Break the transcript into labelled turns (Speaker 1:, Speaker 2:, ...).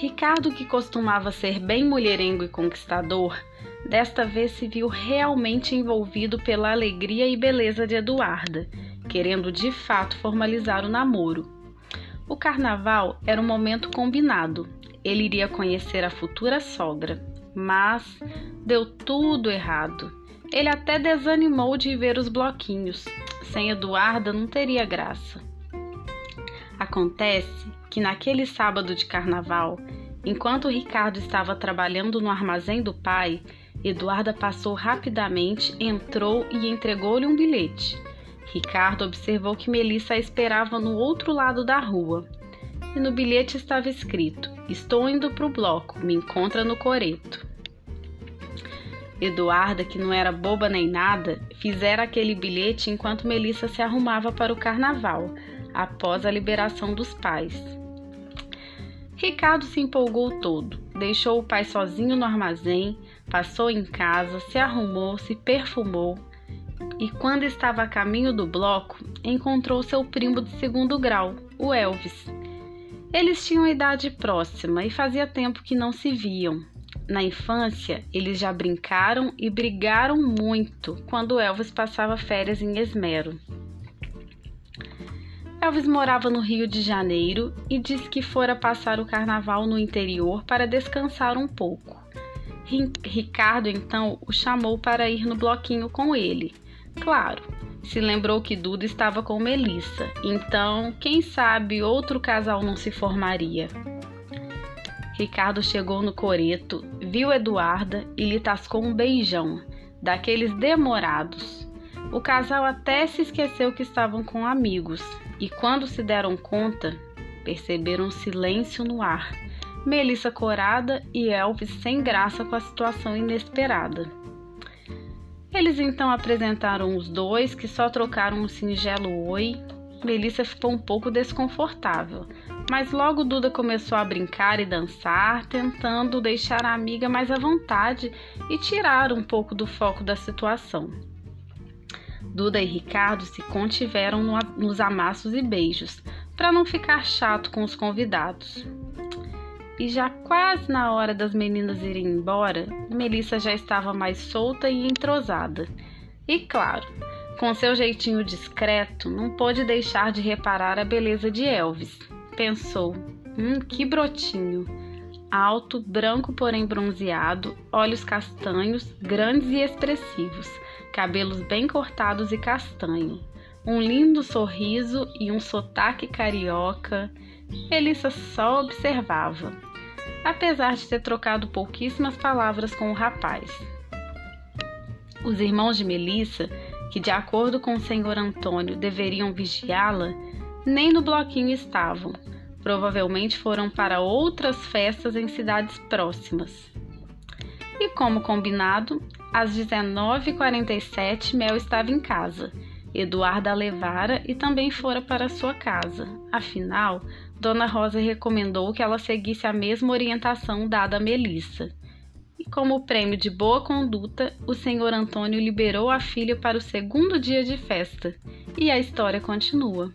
Speaker 1: Ricardo, que costumava ser bem mulherengo e conquistador, desta vez se viu realmente envolvido pela alegria e beleza de Eduarda, querendo de fato formalizar o namoro. O carnaval era um momento combinado. Ele iria conhecer a futura sogra, mas deu tudo errado. Ele até desanimou de ver os bloquinhos. Sem Eduarda não teria graça. Acontece que naquele sábado de carnaval, enquanto Ricardo estava trabalhando no armazém do pai, Eduarda passou rapidamente, entrou e entregou-lhe um bilhete. Ricardo observou que Melissa a esperava no outro lado da rua. E no bilhete estava escrito: Estou indo para o bloco, me encontra no coreto. Eduarda, que não era boba nem nada, fizera aquele bilhete enquanto Melissa se arrumava para o carnaval, após a liberação dos pais. Ricardo se empolgou todo, deixou o pai sozinho no armazém, passou em casa, se arrumou, se perfumou e, quando estava a caminho do bloco, encontrou seu primo de segundo grau, o Elvis. Eles tinham idade próxima e fazia tempo que não se viam. Na infância, eles já brincaram e brigaram muito quando Elvis passava férias em Esmero. Elvis morava no Rio de Janeiro e disse que fora passar o carnaval no interior para descansar um pouco. Ricardo então o chamou para ir no bloquinho com ele. Claro, se lembrou que Duda estava com Melissa, então quem sabe outro casal não se formaria. Ricardo chegou no coreto, viu Eduarda e lhe tascou um beijão, daqueles demorados. O casal até se esqueceu que estavam com amigos e quando se deram conta, perceberam um silêncio no ar. Melissa corada e Elvis sem graça com a situação inesperada. Eles então apresentaram os dois, que só trocaram um singelo oi. Melissa ficou um pouco desconfortável, mas logo Duda começou a brincar e dançar, tentando deixar a amiga mais à vontade e tirar um pouco do foco da situação. Duda e Ricardo se contiveram no, nos amassos e beijos, para não ficar chato com os convidados. E já quase na hora das meninas irem embora, Melissa já estava mais solta e entrosada. E claro, com seu jeitinho discreto, não pôde deixar de reparar a beleza de Elvis. Pensou: hum, que brotinho! Alto, branco porém bronzeado, olhos castanhos, grandes e expressivos cabelos bem cortados e castanho, um lindo sorriso e um sotaque carioca. Elissa só observava, apesar de ter trocado pouquíssimas palavras com o rapaz. Os irmãos de Melissa, que de acordo com o senhor Antônio deveriam vigiá-la, nem no bloquinho estavam. Provavelmente foram para outras festas em cidades próximas. E como combinado, às 19h47, Mel estava em casa. Eduarda a levara e também fora para sua casa. Afinal, Dona Rosa recomendou que ela seguisse a mesma orientação dada a Melissa. E como prêmio de boa conduta, o senhor Antônio liberou a filha para o segundo dia de festa. E a história continua.